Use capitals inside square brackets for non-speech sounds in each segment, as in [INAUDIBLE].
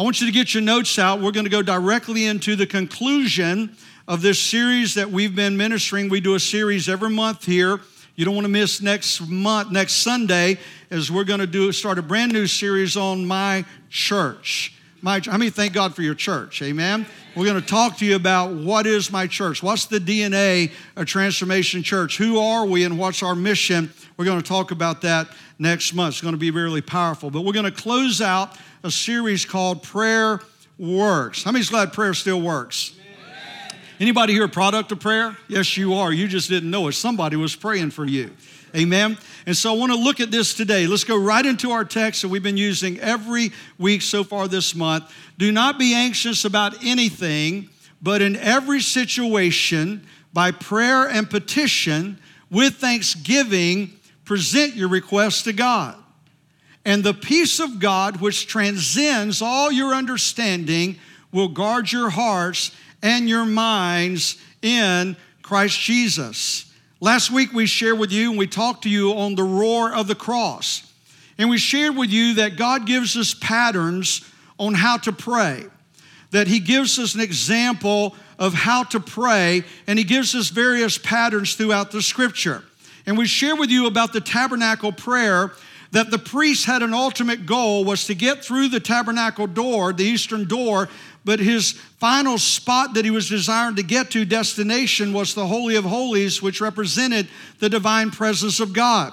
I want you to get your notes out. We're going to go directly into the conclusion of this series that we've been ministering. We do a series every month here. You don't want to miss next month, next Sunday, as we're going to do start a brand new series on my church. My, I mean, thank God for your church. Amen. We're going to talk to you about what is my church? What's the DNA of Transformation Church? Who are we and what's our mission? We're going to talk about that next month. It's going to be really powerful. But we're going to close out a series called Prayer Works. How many's glad prayer still works? Anybody here a product of prayer? Yes, you are. You just didn't know it. Somebody was praying for you. Amen. And so I want to look at this today. Let's go right into our text that we've been using every week so far this month. Do not be anxious about anything, but in every situation, by prayer and petition, with thanksgiving, present your requests to God. And the peace of God, which transcends all your understanding, will guard your hearts and your minds in Christ Jesus. Last week we shared with you and we talked to you on the roar of the cross. And we shared with you that God gives us patterns on how to pray, that He gives us an example of how to pray, and He gives us various patterns throughout the scripture. And we shared with you about the tabernacle prayer that the priest had an ultimate goal was to get through the tabernacle door, the eastern door, but his final spot that he was desiring to get to, destination, was the Holy of Holies, which represented the divine presence of God.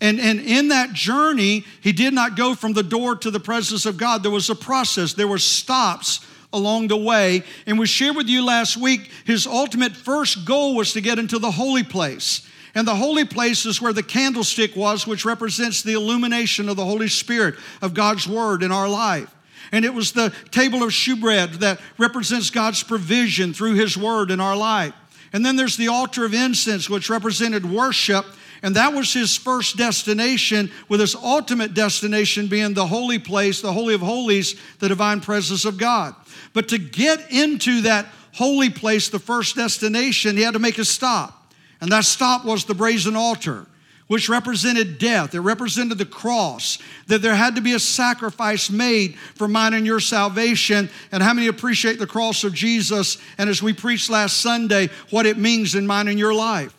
And, and in that journey, he did not go from the door to the presence of God. There was a process, there were stops along the way. And we shared with you last week, his ultimate first goal was to get into the holy place. And the holy place is where the candlestick was, which represents the illumination of the Holy Spirit of God's Word in our life. And it was the table of shewbread that represents God's provision through His Word in our life. And then there's the altar of incense, which represented worship. And that was his first destination, with his ultimate destination being the holy place, the Holy of Holies, the divine presence of God. But to get into that holy place, the first destination, he had to make a stop. And that stop was the brazen altar, which represented death. It represented the cross, that there had to be a sacrifice made for mine and your salvation. And how many appreciate the cross of Jesus? And as we preached last Sunday, what it means in mine and your life.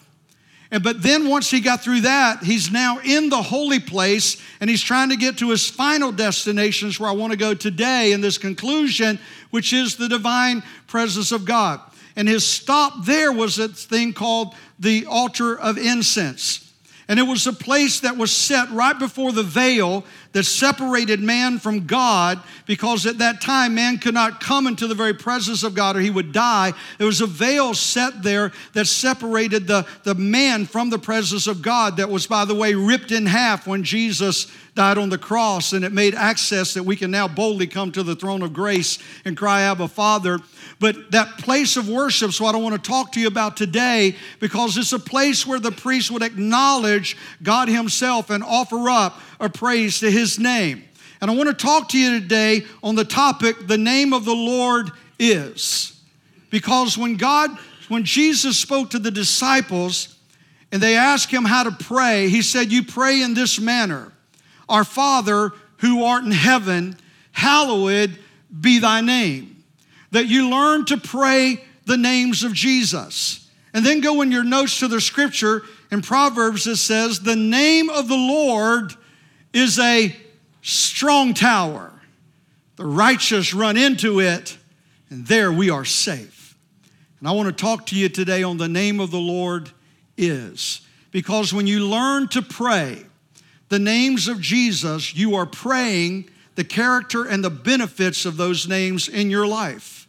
And but then once he got through that, he's now in the holy place and he's trying to get to his final destinations where I want to go today in this conclusion, which is the divine presence of God. And his stop there was a thing called the altar of incense. And it was a place that was set right before the veil that separated man from God because at that time man could not come into the very presence of God or he would die. There was a veil set there that separated the, the man from the presence of God that was, by the way, ripped in half when Jesus died on the cross and it made access that we can now boldly come to the throne of grace and cry, Abba, Father. But that place of worship is what I want to talk to you about today because it's a place where the priest would acknowledge God Himself and offer up a praise to His name. And I want to talk to you today on the topic, the name of the Lord is. Because when God, when Jesus spoke to the disciples and they asked him how to pray, he said, You pray in this manner Our Father who art in heaven, hallowed be thy name that you learn to pray the names of Jesus. And then go in your notes to the scripture in Proverbs, it says, The name of the Lord is a strong tower. The righteous run into it, and there we are safe. And I want to talk to you today on the name of the Lord is. Because when you learn to pray the names of Jesus, you are praying the character and the benefits of those names in your life.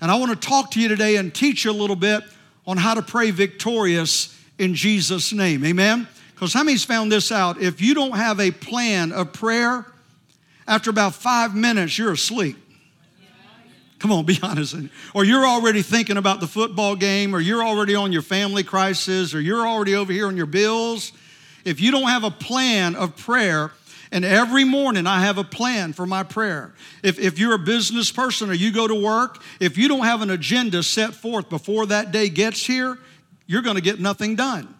And I want to talk to you today and teach you a little bit on how to pray victorious in Jesus' name. Amen? Because how many's found this out? If you don't have a plan of prayer, after about five minutes, you're asleep. Come on, be honest. Or you're already thinking about the football game, or you're already on your family crisis, or you're already over here on your bills. If you don't have a plan of prayer, and every morning I have a plan for my prayer. If, if you're a business person or you go to work, if you don't have an agenda set forth before that day gets here, you're going to get nothing done.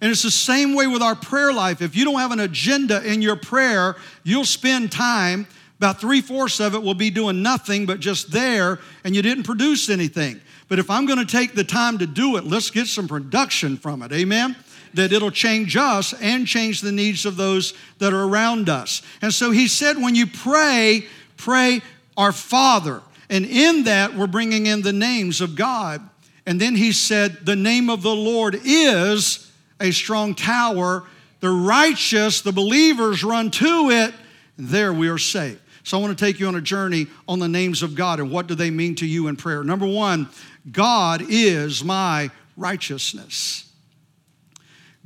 And it's the same way with our prayer life. If you don't have an agenda in your prayer, you'll spend time About three fourths of it will be doing nothing but just there, and you didn't produce anything. But if I'm going to take the time to do it, let's get some production from it. Amen? That it'll change us and change the needs of those that are around us. And so he said, when you pray, pray our Father. And in that, we're bringing in the names of God. And then he said, the name of the Lord is a strong tower. The righteous, the believers run to it, and there we are safe. So I want to take you on a journey on the names of God and what do they mean to you in prayer. Number one, God is my righteousness.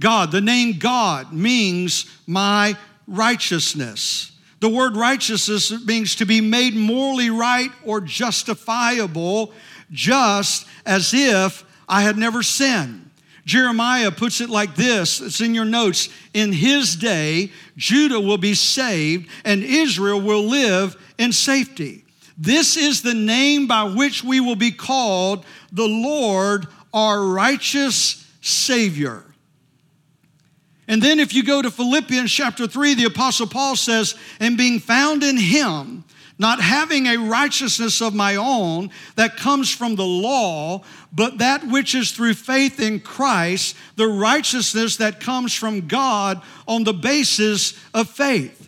God, the name God means my righteousness. The word righteousness means to be made morally right or justifiable, just as if I had never sinned. Jeremiah puts it like this it's in your notes. In his day, Judah will be saved and Israel will live in safety. This is the name by which we will be called the Lord, our righteous Savior. And then, if you go to Philippians chapter 3, the Apostle Paul says, And being found in Him, not having a righteousness of my own that comes from the law, but that which is through faith in Christ, the righteousness that comes from God on the basis of faith.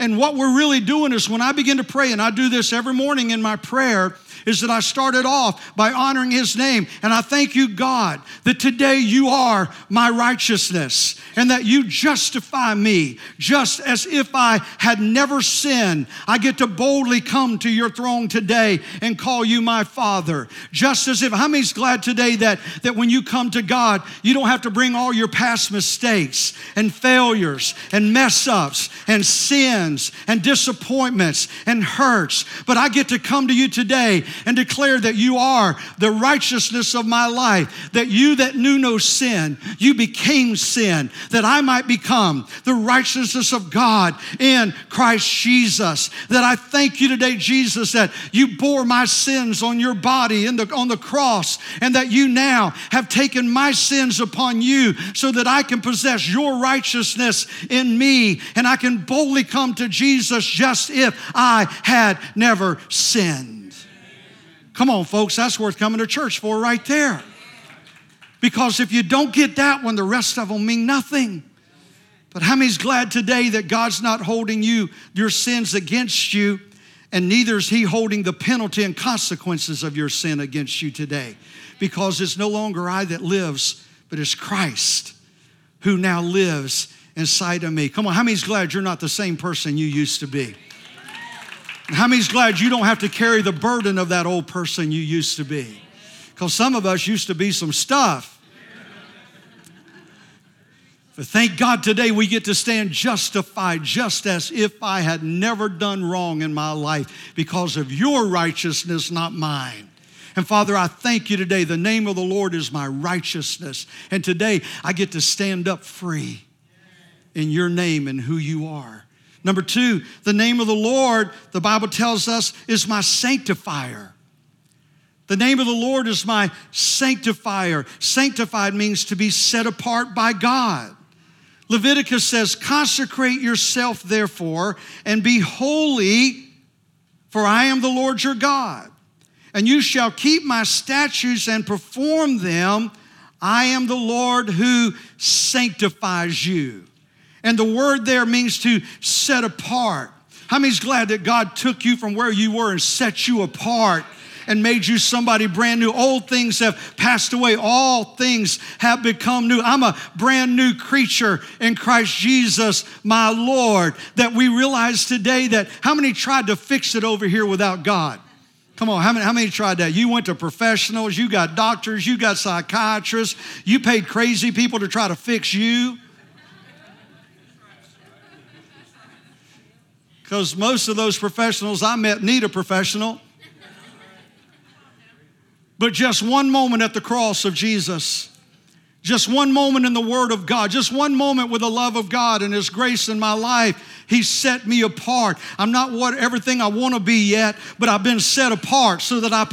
And what we're really doing is when I begin to pray, and I do this every morning in my prayer, is that I started off by honoring his name. And I thank you, God, that today you are my righteousness and that you justify me just as if I had never sinned. I get to boldly come to your throne today and call you my Father. Just as if, how many's glad today that, that when you come to God, you don't have to bring all your past mistakes and failures and mess ups and sins and disappointments and hurts, but I get to come to you today and declare that you are the righteousness of my life, that you that knew no sin, you became sin, that I might become the righteousness of God in Christ Jesus. That I thank you today, Jesus, that you bore my sins on your body in the, on the cross, and that you now have taken my sins upon you so that I can possess your righteousness in me and I can boldly come to Jesus just if I had never sinned. Come on, folks, that's worth coming to church for right there. Because if you don't get that one, the rest of them mean nothing. But how many's glad today that God's not holding you, your sins against you, and neither is He holding the penalty and consequences of your sin against you today? Because it's no longer I that lives, but it's Christ who now lives inside of me. Come on, how many's glad you're not the same person you used to be? How many's glad you don't have to carry the burden of that old person you used to be? Because some of us used to be some stuff. But thank God today we get to stand justified just as if I had never done wrong in my life because of your righteousness, not mine. And Father, I thank you today. The name of the Lord is my righteousness. And today I get to stand up free in your name and who you are. Number two, the name of the Lord, the Bible tells us, is my sanctifier. The name of the Lord is my sanctifier. Sanctified means to be set apart by God. Leviticus says, Consecrate yourself, therefore, and be holy, for I am the Lord your God. And you shall keep my statutes and perform them. I am the Lord who sanctifies you. And the word there means to set apart. How many's glad that God took you from where you were and set you apart? and made you somebody brand new. Old things have passed away, all things have become new. I'm a brand new creature in Christ Jesus, my Lord. That we realize today that how many tried to fix it over here without God? Come on, how many, how many tried that? You went to professionals, you got doctors, you got psychiatrists, you paid crazy people to try to fix you. Because most of those professionals I met need a professional. But just one moment at the cross of Jesus, just one moment in the Word of God, just one moment with the love of God and His grace in my life, He set me apart. I'm not what everything I want to be yet, but I've been set apart so that I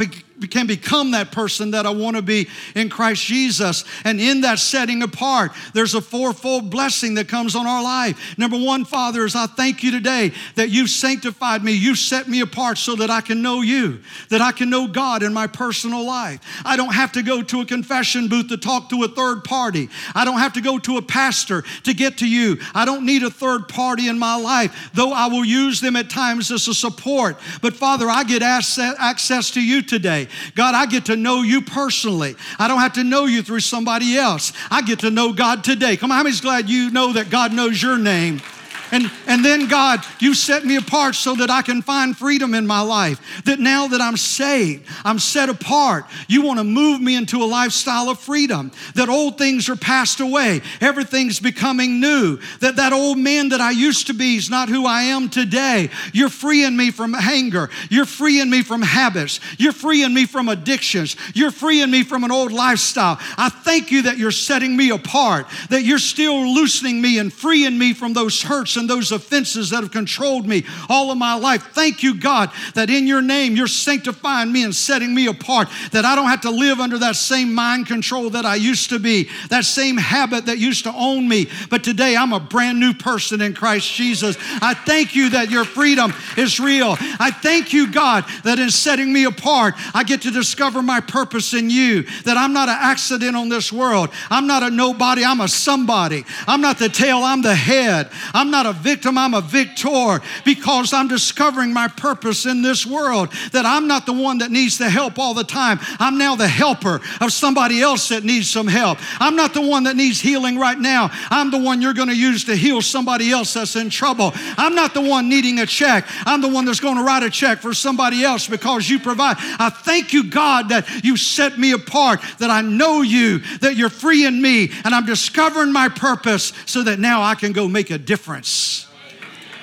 can become that person that I want to be in Christ Jesus. And in that setting apart, there's a fourfold blessing that comes on our life. Number one, Father, is I thank you today that you've sanctified me, you've set me apart so that I can know you, that I can know God in my personal life. I don't have to go to a confession booth to talk to a third party. I don't have to go to a pastor to get to you. I don't need a third party in my life, though I will use them at times as a support. But Father, I get access to you today. God, I get to know you personally. I don't have to know you through somebody else. I get to know God today. Come on, how many's glad you know that God knows your name? And, and then, God, you set me apart so that I can find freedom in my life. That now that I'm saved, I'm set apart, you want to move me into a lifestyle of freedom. That old things are passed away, everything's becoming new. That that old man that I used to be is not who I am today. You're freeing me from anger, you're freeing me from habits, you're freeing me from addictions, you're freeing me from an old lifestyle. I thank you that you're setting me apart, that you're still loosening me and freeing me from those hurts and those offenses that have controlled me all of my life. Thank you, God, that in your name you're sanctifying me and setting me apart, that I don't have to live under that same mind control that I used to be, that same habit that used to own me. But today I'm a brand new person in Christ Jesus. I thank you that your freedom is real. I thank you, God, that in setting me apart, I get to discover my purpose in you, that I'm not an accident on this world. I'm not a nobody, I'm a somebody. I'm not the tail, I'm the head. I'm not a victim, I'm a victor because I'm discovering my purpose in this world. That I'm not the one that needs the help all the time. I'm now the helper of somebody else that needs some help. I'm not the one that needs healing right now. I'm the one you're going to use to heal somebody else that's in trouble. I'm not the one needing a check. I'm the one that's going to write a check for somebody else because you provide. I thank you, God, that you set me apart, that I know you, that you're freeing me, and I'm discovering my purpose so that now I can go make a difference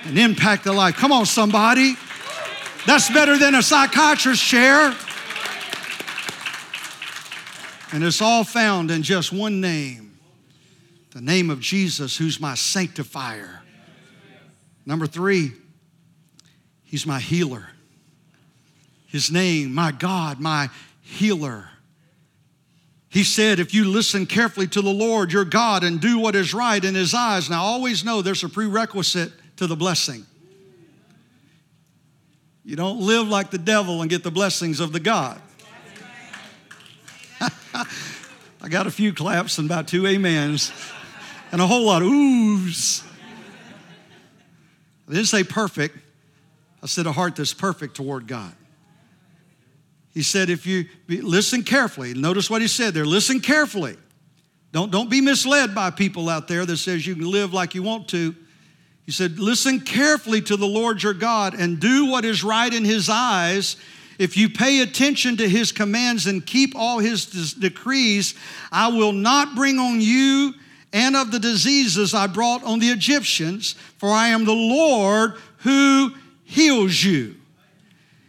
and impact the life. Come on, somebody. That's better than a psychiatrist chair. And it's all found in just one name the name of Jesus, who's my sanctifier. Number three, he's my healer. His name, my God, my healer. He said, if you listen carefully to the Lord your God and do what is right in his eyes, now always know there's a prerequisite to the blessing. You don't live like the devil and get the blessings of the God. [LAUGHS] I got a few claps and about two amens and a whole lot of oohs. I didn't say perfect. I said a heart that's perfect toward God. He said, if you listen carefully, notice what he said there listen carefully. Don't, don't be misled by people out there that says you can live like you want to. He said, Listen carefully to the Lord your God and do what is right in his eyes. If you pay attention to his commands and keep all his decrees, I will not bring on you and of the diseases I brought on the Egyptians, for I am the Lord who heals you.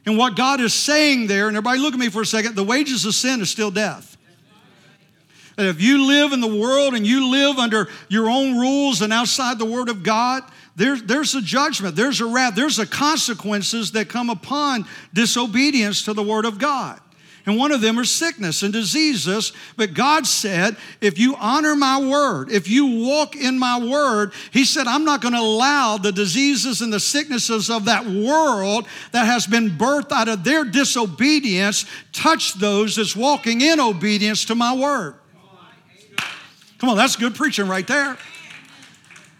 And what God is saying there, and everybody look at me for a second, the wages of sin is still death. And if you live in the world and you live under your own rules and outside the Word of God, there's, there's a judgment, there's a wrath, there's a consequences that come upon disobedience to the Word of God. And one of them are sickness and diseases. But God said, if you honor my word, if you walk in my word, He said, I'm not going to allow the diseases and the sicknesses of that world that has been birthed out of their disobedience touch those that's walking in obedience to my word. Come on, that's good preaching right there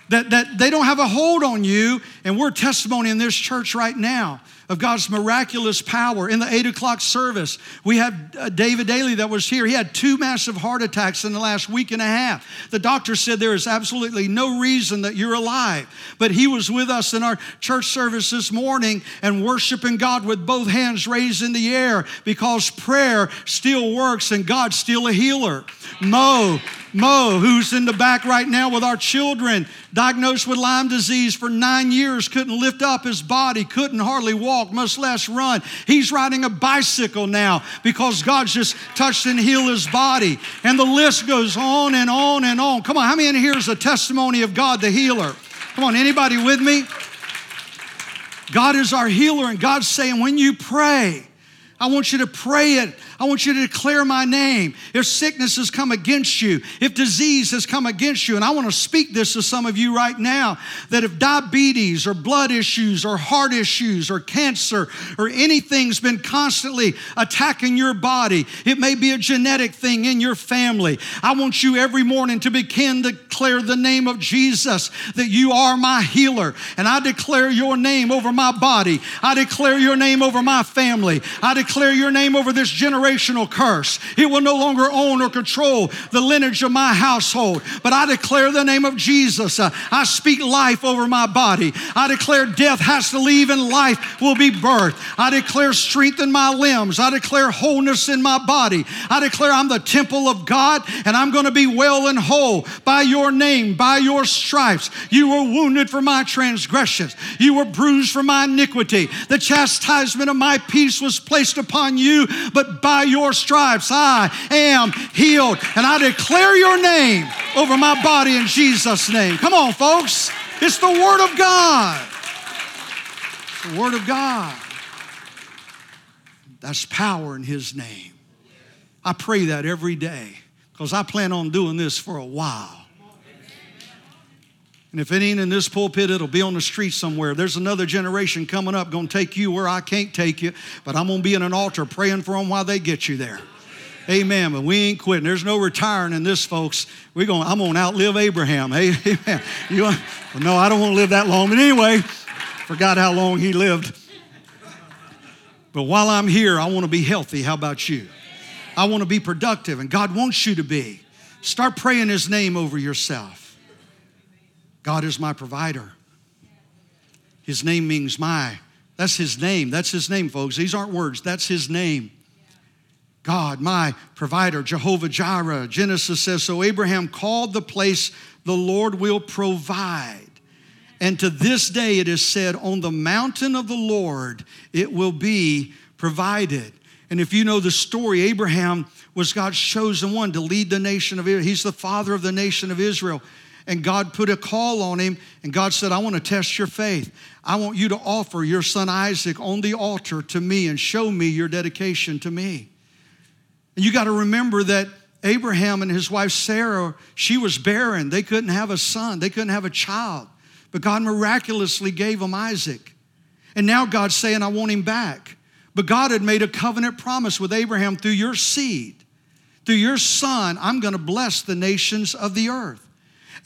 that, that they don't have a hold on you. And we're testimony in this church right now of God's miraculous power. In the eight o'clock service, we had uh, David Daly that was here. He had two massive heart attacks in the last week and a half. The doctor said there is absolutely no reason that you're alive. But he was with us in our church service this morning and worshiping God with both hands raised in the air because prayer still works and God's still a healer. Mo, Mo, who's in the back right now with our children, diagnosed with Lyme disease for nine years, couldn't lift up his body, couldn't hardly walk, much less run. He's riding a bicycle now because God's just touched and healed his body. And the list goes on and on and on. Come on, how many in here is a testimony of God the healer? Come on, anybody with me? God is our healer, and God's saying, when you pray, I want you to pray it. I want you to declare my name. If sickness has come against you, if disease has come against you, and I want to speak this to some of you right now that if diabetes or blood issues or heart issues or cancer or anything's been constantly attacking your body, it may be a genetic thing in your family. I want you every morning to begin to declare the name of Jesus that you are my healer. And I declare your name over my body. I declare your name over my family. I declare your name over this generational curse. It will no longer own or control the lineage of my household. But I declare the name of Jesus. Uh, I speak life over my body. I declare death has to leave and life will be birth. I declare strength in my limbs. I declare wholeness in my body. I declare I'm the temple of God and I'm going to be well and whole by your name, by your stripes. You were wounded for my transgressions. You were bruised for my iniquity. The chastisement of my peace was placed upon you, but by your stripes I am healed. And I declare your name over my body in Jesus' name. Come on, folks. It's the Word of God. It's the Word of God. That's power in His name. I pray that every day because I plan on doing this for a while. And if it ain't in this pulpit, it'll be on the street somewhere. There's another generation coming up going to take you where I can't take you, but I'm going to be in an altar praying for them while they get you there. Amen. But we ain't quitting. There's no retiring in this, folks. We're going. I'm going to outlive Abraham. Hey, [LAUGHS] Amen. You, well, no, I don't want to live that long. But anyway, forgot how long he lived. But while I'm here, I want to be healthy. How about you? I want to be productive, and God wants you to be. Start praying His name over yourself. God is my provider. His name means my. That's his name. That's his name, folks. These aren't words, that's his name. God, my provider, Jehovah Jireh. Genesis says so Abraham called the place the Lord will provide. And to this day it is said, On the mountain of the Lord it will be provided. And if you know the story, Abraham was God's chosen one to lead the nation of Israel. He's the father of the nation of Israel and God put a call on him, and God said, I want to test your faith. I want you to offer your son Isaac on the altar to me and show me your dedication to me. And you got to remember that Abraham and his wife Sarah, she was barren. They couldn't have a son, they couldn't have a child. But God miraculously gave them Isaac. And now God's saying, I want him back. But God had made a covenant promise with Abraham through your seed, through your son, I'm going to bless the nations of the earth.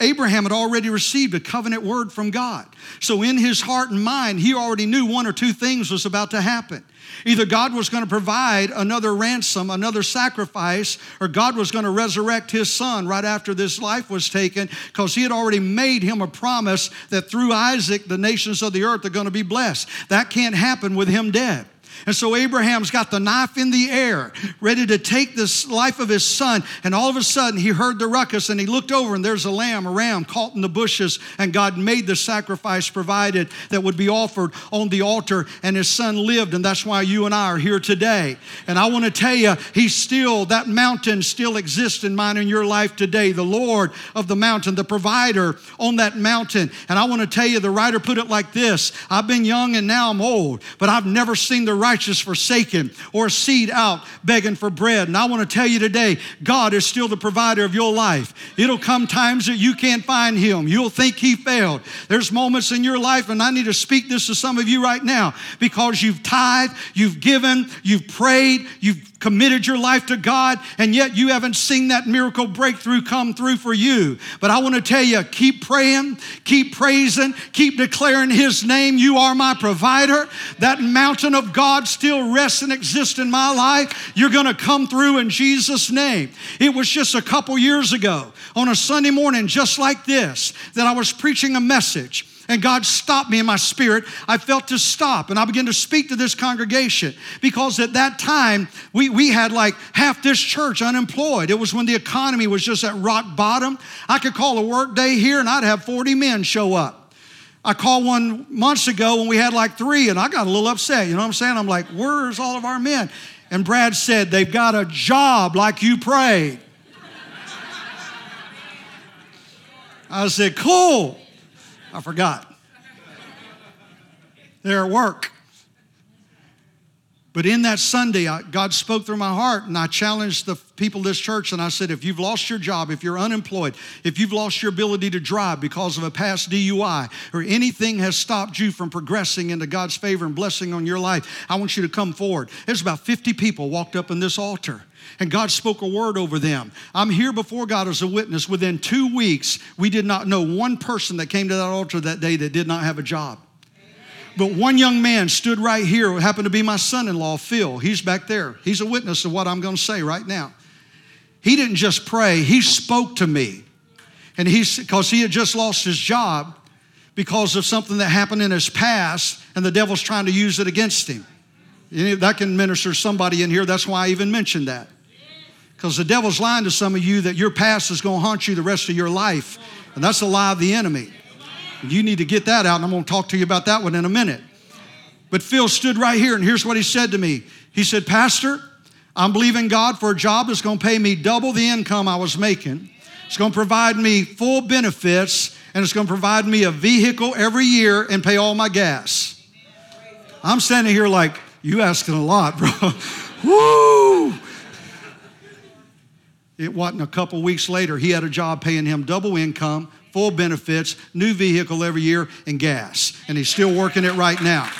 Abraham had already received a covenant word from God. So in his heart and mind, he already knew one or two things was about to happen. Either God was going to provide another ransom, another sacrifice, or God was going to resurrect his son right after this life was taken because he had already made him a promise that through Isaac, the nations of the earth are going to be blessed. That can't happen with him dead. And so Abraham's got the knife in the air, ready to take this life of his son. And all of a sudden, he heard the ruckus and he looked over, and there's a lamb, a ram caught in the bushes. And God made the sacrifice provided that would be offered on the altar. And his son lived. And that's why you and I are here today. And I want to tell you, he's still, that mountain still exists in mine and your life today. The Lord of the mountain, the provider on that mountain. And I want to tell you, the writer put it like this I've been young and now I'm old, but I've never seen the righteous forsaken or a seed out begging for bread. And I want to tell you today, God is still the provider of your life. It'll come times that you can't find Him. You'll think He failed. There's moments in your life, and I need to speak this to some of you right now because you've tithed, you've given, you've prayed, you've committed your life to God, and yet you haven't seen that miracle breakthrough come through for you. But I want to tell you keep praying, keep praising, keep declaring His name. You are my provider. That mountain of God still rests and exists in my life. You're going to come through in Jesus' name. It was just a couple years ago on a Sunday morning, just like this, that I was preaching a message and God stopped me in my spirit. I felt to stop and I began to speak to this congregation because at that time we, we had like half this church unemployed. It was when the economy was just at rock bottom. I could call a work day here and I'd have 40 men show up. I called one months ago when we had like three and I got a little upset. You know what I'm saying? I'm like, where's all of our men? And Brad said, they've got a job like you prayed. I said, cool. I forgot. They're at work. But in that Sunday, I, God spoke through my heart, and I challenged the people of this church, and I said, if you've lost your job, if you're unemployed, if you've lost your ability to drive because of a past DUI, or anything has stopped you from progressing into God's favor and blessing on your life, I want you to come forward. There's about 50 people walked up in this altar and God spoke a word over them. I'm here before God as a witness. Within two weeks, we did not know one person that came to that altar that day that did not have a job. But one young man stood right here, happened to be my son in law, Phil. He's back there. He's a witness of what I'm going to say right now. He didn't just pray, he spoke to me. And he's because he had just lost his job because of something that happened in his past, and the devil's trying to use it against him. That can minister somebody in here. That's why I even mentioned that. Because the devil's lying to some of you that your past is going to haunt you the rest of your life. And that's a lie of the enemy. You need to get that out, and I'm going to talk to you about that one in a minute. But Phil stood right here, and here's what he said to me He said, Pastor, I'm believing God for a job that's going to pay me double the income I was making. It's going to provide me full benefits, and it's going to provide me a vehicle every year and pay all my gas. I'm standing here like, you asking a lot, bro. [LAUGHS] Woo! It wasn't a couple weeks later, he had a job paying him double income, full benefits, new vehicle every year, and gas. And he's still working it right now.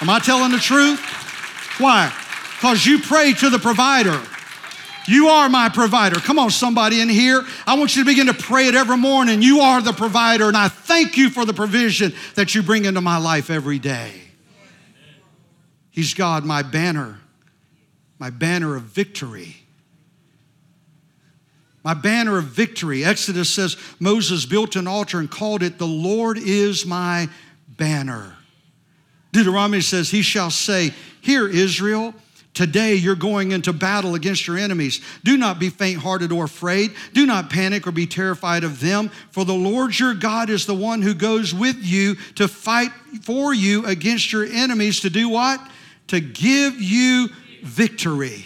Am I telling the truth? Why? Because you pray to the provider. You are my provider. Come on, somebody in here. I want you to begin to pray it every morning. You are the provider, and I thank you for the provision that you bring into my life every day. He's God, my banner, my banner of victory. My banner of victory. Exodus says Moses built an altar and called it, The Lord is my banner. Deuteronomy says, He shall say, Hear, Israel, Today you're going into battle against your enemies. Do not be faint hearted or afraid. Do not panic or be terrified of them, for the Lord your God is the one who goes with you to fight for you against your enemies to do what? To give you victory.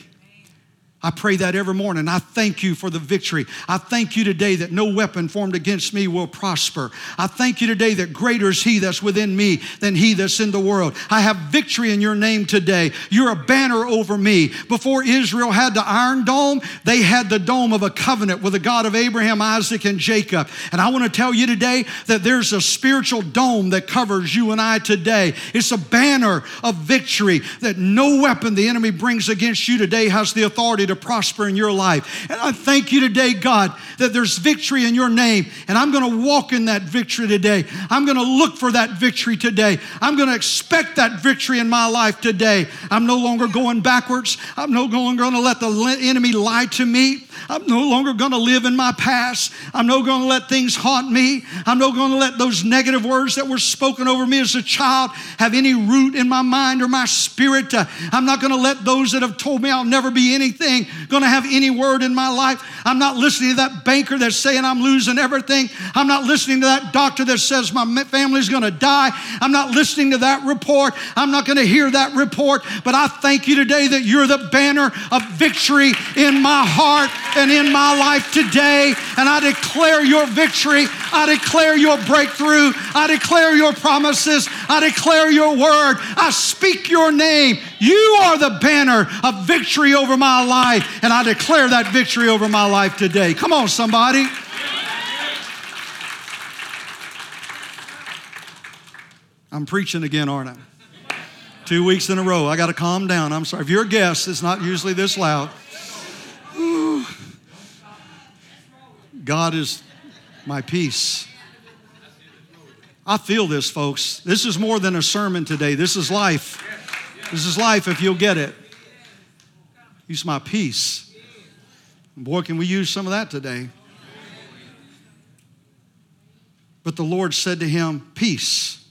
I pray that every morning. I thank you for the victory. I thank you today that no weapon formed against me will prosper. I thank you today that greater is He that's within me than He that's in the world. I have victory in your name today. You're a banner over me. Before Israel had the iron dome, they had the dome of a covenant with the God of Abraham, Isaac, and Jacob. And I want to tell you today that there's a spiritual dome that covers you and I today. It's a banner of victory that no weapon the enemy brings against you today has the authority to to prosper in your life. And I thank you today, God, that there's victory in your name. And I'm going to walk in that victory today. I'm going to look for that victory today. I'm going to expect that victory in my life today. I'm no longer going backwards. I'm no longer going to let the enemy lie to me. I'm no longer going to live in my past. I'm no going to let things haunt me. I'm no going to let those negative words that were spoken over me as a child have any root in my mind or my spirit. Uh, I'm not going to let those that have told me I'll never be anything going to have any word in my life. I'm not listening to that banker that's saying I'm losing everything. I'm not listening to that doctor that says my family's going to die. I'm not listening to that report. I'm not going to hear that report. But I thank you today that you're the banner of victory in my heart and in my life today. And I declare your victory. I declare your breakthrough. I declare your promises. I declare your word. I speak your name. You are the banner of victory over my life. And I declare that victory over my life today. Come on, somebody. I'm preaching again, aren't I? Two weeks in a row. I got to calm down. I'm sorry. If you're a guest, it's not usually this loud. God is my peace. I feel this, folks. This is more than a sermon today. This is life. This is life if you'll get it. He's my peace. Boy, can we use some of that today. But the Lord said to him, Peace,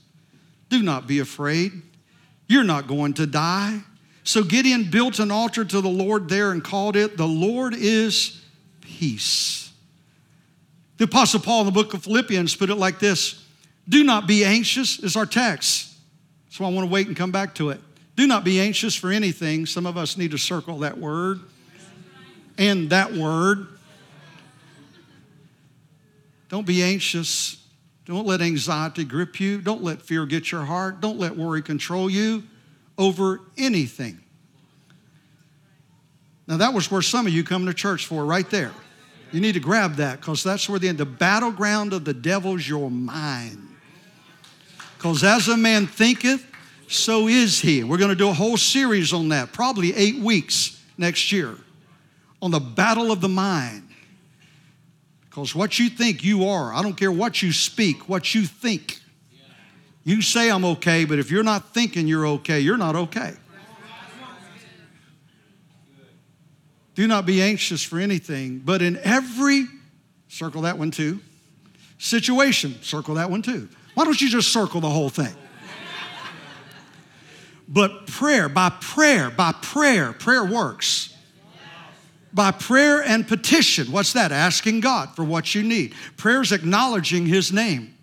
do not be afraid. You're not going to die. So Gideon built an altar to the Lord there and called it, The Lord is Peace. The Apostle Paul in the book of Philippians put it like this Do not be anxious, is our text. So I want to wait and come back to it. Do not be anxious for anything. Some of us need to circle that word and that word. Don't be anxious. Don't let anxiety grip you. Don't let fear get your heart. Don't let worry control you. over anything. Now, that was where some of you come to church for, right there. You need to grab that because that's where the, the battleground of the devil's your mind. Because as a man thinketh, so is he. We're going to do a whole series on that, probably eight weeks next year, on the battle of the mind. Because what you think you are, I don't care what you speak, what you think. You say I'm okay, but if you're not thinking you're okay, you're not okay. Do not be anxious for anything, but in every, circle that one too, situation, circle that one too. Why don't you just circle the whole thing? But prayer, by prayer, by prayer, prayer works. By prayer and petition, what's that? Asking God for what you need. Prayer's acknowledging His name,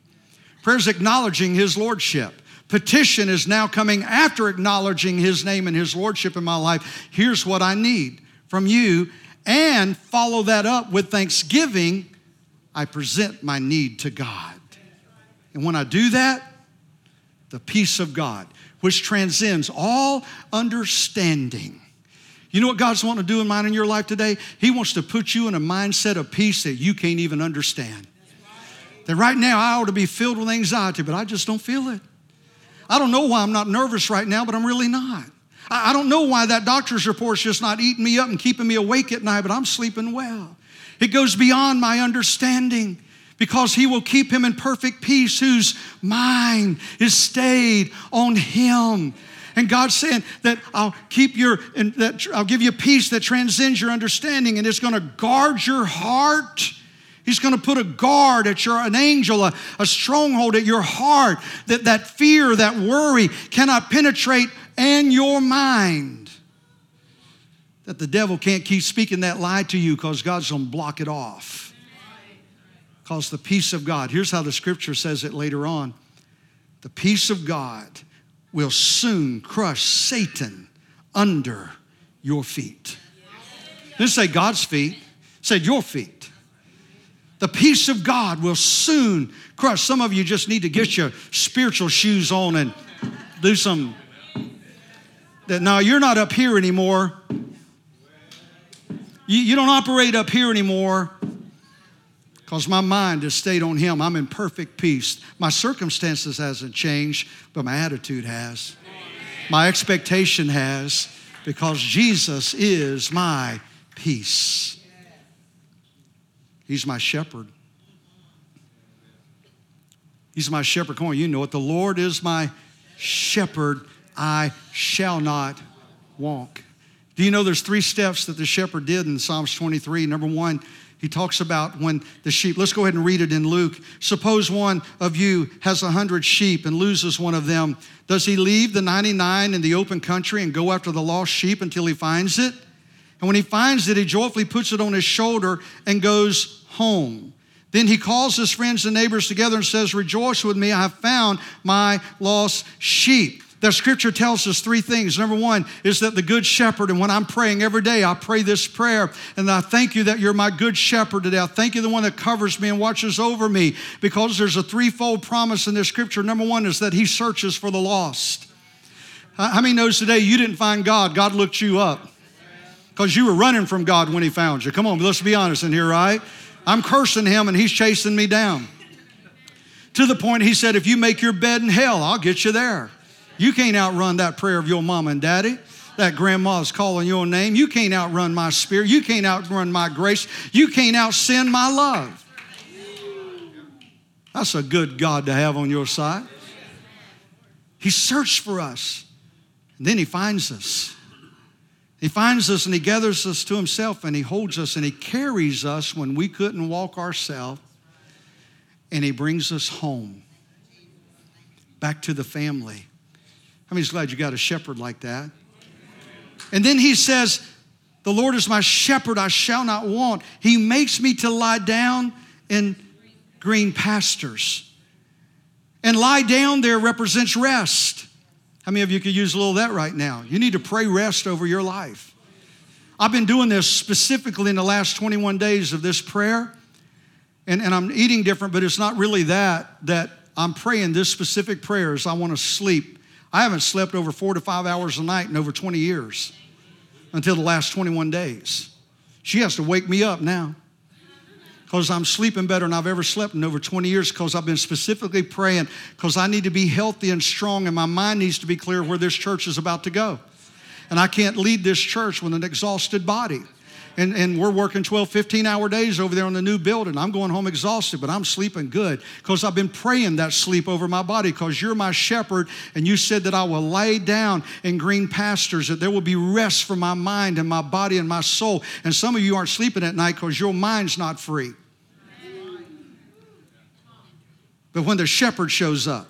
prayer's acknowledging His Lordship. Petition is now coming after acknowledging His name and His Lordship in my life. Here's what I need from you, and follow that up with thanksgiving. I present my need to God. And when I do that, the peace of God, which transcends all understanding. You know what God's wanting to do in mine in your life today? He wants to put you in a mindset of peace that you can't even understand. That right now I ought to be filled with anxiety, but I just don't feel it. I don't know why I'm not nervous right now, but I'm really not. I don't know why that doctor's report's just not eating me up and keeping me awake at night, but I'm sleeping well. It goes beyond my understanding because he will keep him in perfect peace whose mind is stayed on him. And God's saying that I'll keep your, and that I'll give you peace that transcends your understanding and it's going to guard your heart. He's going to put a guard at your, an angel, a, a stronghold at your heart that that fear, that worry cannot penetrate and your mind. That the devil can't keep speaking that lie to you because God's going to block it off Because the peace of God. Here's how the scripture says it later on the peace of God will soon crush Satan under your feet. Didn't say God's feet, said your feet. The peace of God will soon crush. Some of you just need to get your spiritual shoes on and do some. Now you're not up here anymore. You, you don't operate up here anymore because my mind has stayed on him. I'm in perfect peace. My circumstances hasn't changed, but my attitude has. My expectation has because Jesus is my peace. He's my shepherd. He's my shepherd. Come on, you know it. The Lord is my shepherd. I shall not walk. Do you know there's three steps that the shepherd did in Psalms 23? Number one, he talks about when the sheep, let's go ahead and read it in Luke. Suppose one of you has a hundred sheep and loses one of them. Does he leave the 99 in the open country and go after the lost sheep until he finds it? And when he finds it, he joyfully puts it on his shoulder and goes home. Then he calls his friends and neighbors together and says, Rejoice with me, I have found my lost sheep. The scripture tells us three things. Number one is that the good shepherd, and when I'm praying every day, I pray this prayer, and I thank you that you're my good shepherd today. I thank you, the one that covers me and watches over me, because there's a threefold promise in this scripture. Number one is that he searches for the lost. How many knows today you didn't find God, God looked you up? Because you were running from God when he found you. Come on, let's be honest in here, right? I'm cursing him and he's chasing me down. To the point he said, if you make your bed in hell, I'll get you there. You can't outrun that prayer of your mom and daddy. That grandma's calling your name. You can't outrun my spirit. You can't outrun my grace. You can't outsin my love. That's a good God to have on your side. He searched for us, and then He finds us. He finds us and He gathers us to Himself, and He holds us and He carries us when we couldn't walk ourselves, and He brings us home, back to the family. How many's glad you got a shepherd like that? And then he says, The Lord is my shepherd, I shall not want. He makes me to lie down in green pastures. And lie down there represents rest. How many of you could use a little of that right now? You need to pray rest over your life. I've been doing this specifically in the last 21 days of this prayer, and, and I'm eating different, but it's not really that, that I'm praying this specific prayer as I want to sleep I haven't slept over four to five hours a night in over 20 years until the last 21 days. She has to wake me up now because I'm sleeping better than I've ever slept in over 20 years because I've been specifically praying because I need to be healthy and strong and my mind needs to be clear where this church is about to go. And I can't lead this church with an exhausted body and, and we're working 12, 15 hour days over there on the new building. I'm going home exhausted, but I'm sleeping good because I've been praying that sleep over my body because you're my shepherd and you said that I will lay down in green pastures, that there will be rest for my mind and my body and my soul. And some of you aren't sleeping at night because your mind's not free. But when the shepherd shows up,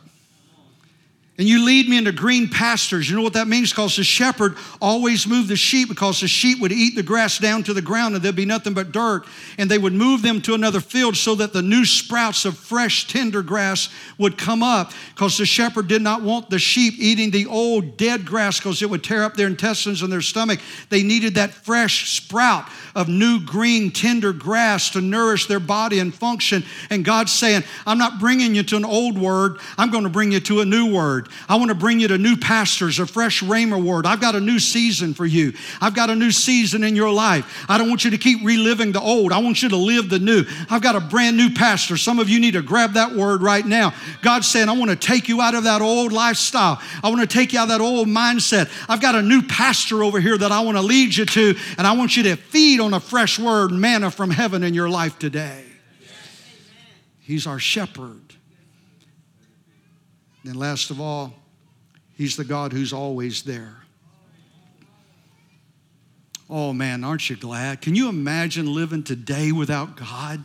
and you lead me into green pastures. You know what that means? Because the shepherd always moved the sheep because the sheep would eat the grass down to the ground and there'd be nothing but dirt. And they would move them to another field so that the new sprouts of fresh, tender grass would come up because the shepherd did not want the sheep eating the old, dead grass because it would tear up their intestines and their stomach. They needed that fresh sprout of new, green, tender grass to nourish their body and function. And God's saying, I'm not bringing you to an old word, I'm going to bring you to a new word. I want to bring you to new pastors, a fresh rhema word. I've got a new season for you. I've got a new season in your life. I don't want you to keep reliving the old. I want you to live the new. I've got a brand new pastor. Some of you need to grab that word right now. God's saying, I want to take you out of that old lifestyle. I want to take you out of that old mindset. I've got a new pastor over here that I want to lead you to, and I want you to feed on a fresh word, manna from heaven in your life today. He's our shepherd. And last of all, He's the God who's always there. Oh man, aren't you glad? Can you imagine living today without God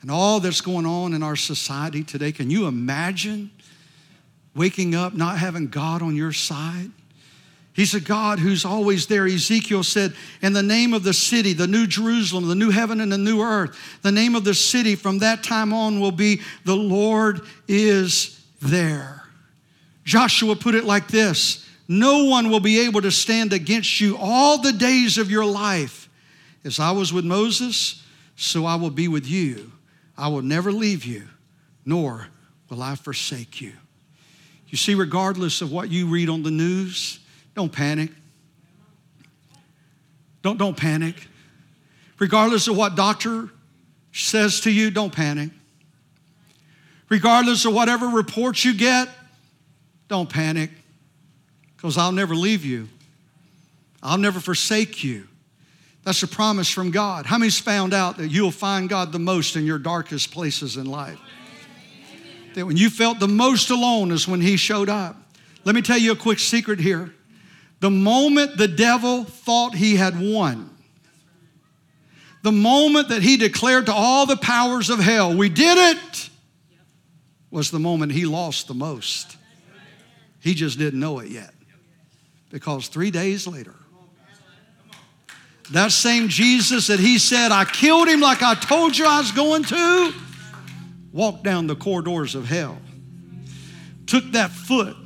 and all that's going on in our society today? Can you imagine waking up not having God on your side? He's a God who's always there. Ezekiel said, In the name of the city, the new Jerusalem, the new heaven and the new earth, the name of the city from that time on will be, The Lord is there. Joshua put it like this No one will be able to stand against you all the days of your life. As I was with Moses, so I will be with you. I will never leave you, nor will I forsake you. You see, regardless of what you read on the news, don't panic. Don't, don't panic. Regardless of what doctor says to you, don't panic. Regardless of whatever reports you get, don't panic, because I'll never leave you. I'll never forsake you. That's a promise from God. How many's found out that you'll find God the most in your darkest places in life? That when you felt the most alone is when He showed up. Let me tell you a quick secret here. The moment the devil thought he had won, the moment that he declared to all the powers of hell, we did it, was the moment he lost the most. He just didn't know it yet. Because three days later, that same Jesus that he said, I killed him like I told you I was going to, walked down the corridors of hell, took that foot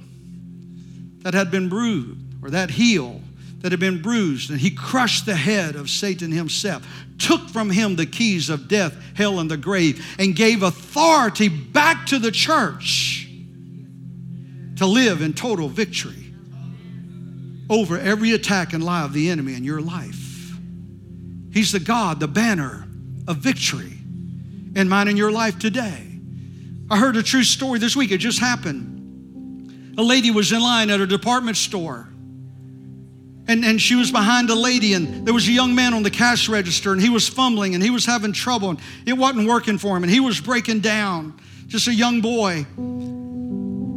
that had been bruised, or that heel that had been bruised, and he crushed the head of Satan himself, took from him the keys of death, hell, and the grave, and gave authority back to the church to live in total victory over every attack and lie of the enemy in your life. He's the God, the banner of victory in mine and your life today. I heard a true story this week, it just happened. A lady was in line at a department store. And, and she was behind a lady, and there was a young man on the cash register, and he was fumbling and he was having trouble, and it wasn't working for him, and he was breaking down. Just a young boy.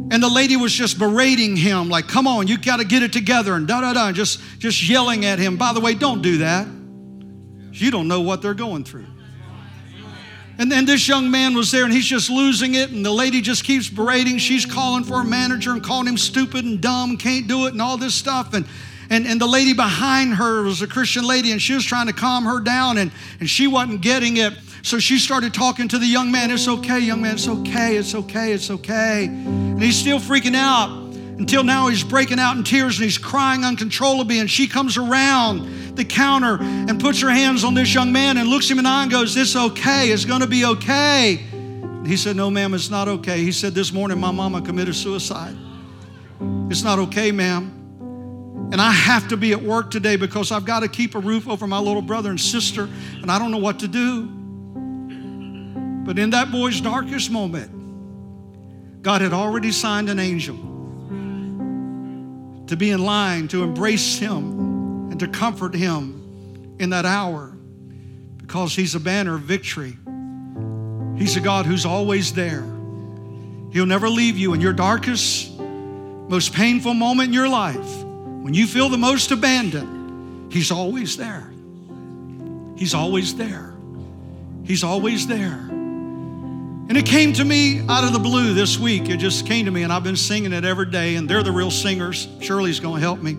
And the lady was just berating him, like, come on, you got to get it together, and da da da, just, just yelling at him. By the way, don't do that. You don't know what they're going through. And then this young man was there and he's just losing it, and the lady just keeps berating. She's calling for a manager and calling him stupid and dumb, can't do it, and all this stuff. And and, and the lady behind her was a Christian lady, and she was trying to calm her down, and, and she wasn't getting it. So she started talking to the young man. It's okay, young man. It's okay. It's okay. It's okay. And he's still freaking out until now he's breaking out in tears and he's crying uncontrollably. And she comes around the counter and puts her hands on this young man and looks him in the eye and goes, It's okay. It's going to be okay. And he said, No, ma'am, it's not okay. He said, This morning my mama committed suicide. It's not okay, ma'am. And I have to be at work today because I've got to keep a roof over my little brother and sister, and I don't know what to do. But in that boy's darkest moment, God had already signed an angel to be in line to embrace him and to comfort him in that hour because he's a banner of victory. He's a God who's always there. He'll never leave you in your darkest, most painful moment in your life. When you feel the most abandoned, He's always there. He's always there. He's always there. And it came to me out of the blue this week. It just came to me, and I've been singing it every day, and they're the real singers. Shirley's going to help me.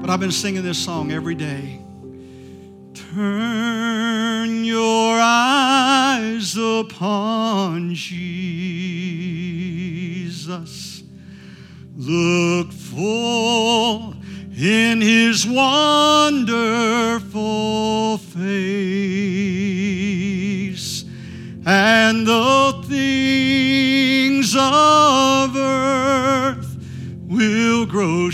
But I've been singing this song every day. Turn your eyes upon Jesus Look full in his wonderful face, and the things of earth will grow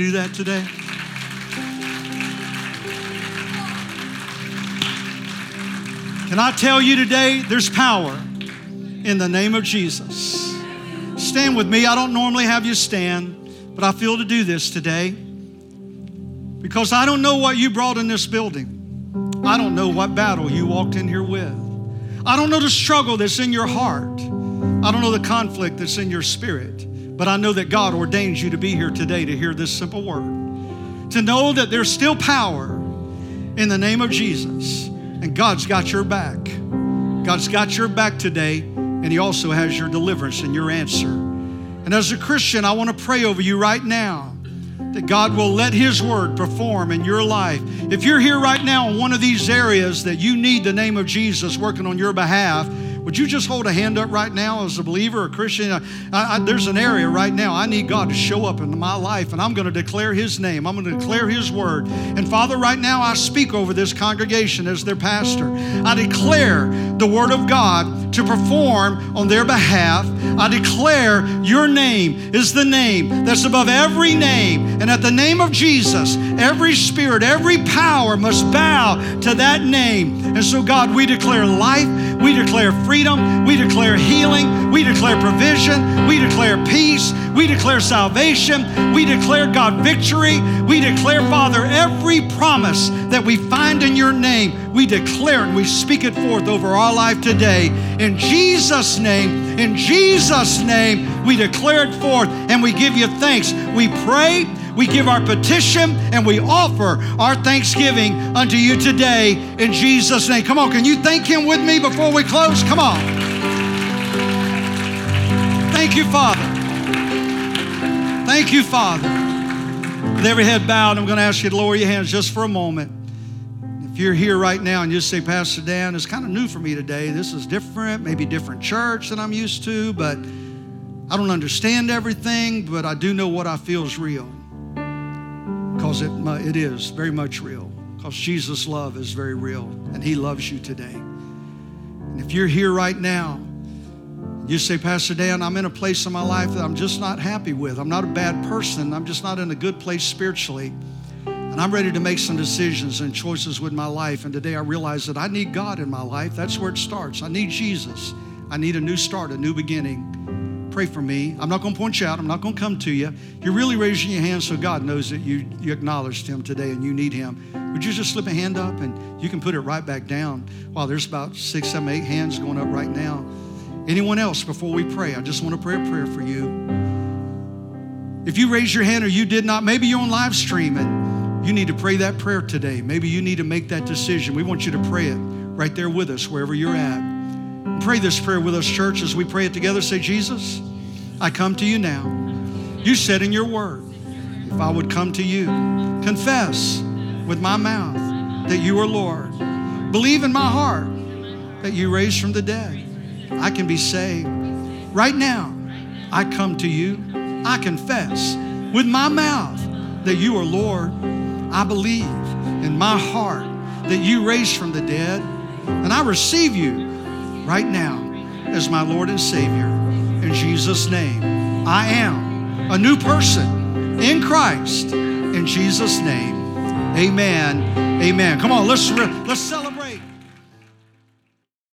do that today? Can I tell you today, there's power in the name of Jesus. Stand with me. I don't normally have you stand, but I feel to do this today. Because I don't know what you brought in this building. I don't know what battle you walked in here with. I don't know the struggle that's in your heart. I don't know the conflict that's in your spirit. But I know that God ordains you to be here today to hear this simple word. To know that there's still power in the name of Jesus. And God's got your back. God's got your back today, and He also has your deliverance and your answer. And as a Christian, I want to pray over you right now that God will let His word perform in your life. If you're here right now in one of these areas that you need the name of Jesus working on your behalf, would you just hold a hand up right now as a believer a Christian? I, I, there's an area right now I need God to show up in my life, and I'm going to declare His name. I'm going to declare His word. And Father, right now I speak over this congregation as their pastor. I declare the word of God to perform on their behalf. I declare your name is the name that's above every name. And at the name of Jesus, every spirit, every power must bow to that name. And so, God, we declare life, we declare freedom, we declare healing, we declare provision, we declare peace, we declare salvation, we declare, God, victory, we declare, Father, every promise that we find in your name, we declare and we speak it forth over our life today. In Jesus' name, in Jesus' name, we declare it forth and we give you thanks. We pray we give our petition and we offer our thanksgiving unto you today in Jesus' name. Come on, can you thank Him with me before we close? Come on. Thank you, Father. Thank you, Father. With every head bowed, I'm going to ask you to lower your hands just for a moment. If you're here right now and you say, Pastor Dan, it's kind of new for me today. This is different, maybe different church than I'm used to, but I don't understand everything, but I do know what I feel is real because it, it is very much real. Because Jesus' love is very real and He loves you today. And if you're here right now, you say, Pastor Dan, I'm in a place in my life that I'm just not happy with. I'm not a bad person. I'm just not in a good place spiritually. And I'm ready to make some decisions and choices with my life. And today I realize that I need God in my life. That's where it starts. I need Jesus. I need a new start, a new beginning. Pray for me. I'm not going to point you out. I'm not going to come to you. You're really raising your hand so God knows that you, you acknowledged Him today and you need Him. Would you just slip a hand up and you can put it right back down? Wow, there's about six, seven, eight hands going up right now. Anyone else before we pray? I just want to pray a prayer for you. If you raise your hand or you did not, maybe you're on live stream and you need to pray that prayer today. Maybe you need to make that decision. We want you to pray it right there with us, wherever you're at. Pray this prayer with us, church, as we pray it together. Say, Jesus, I come to you now. You said in your word, if I would come to you, confess with my mouth that you are Lord, believe in my heart that you raised from the dead, I can be saved. Right now, I come to you. I confess with my mouth that you are Lord. I believe in my heart that you raised from the dead, and I receive you right now as my Lord and Savior. In Jesus' name, I am a new person in Christ. In Jesus' name, amen. Amen. Come on, let's, let's celebrate.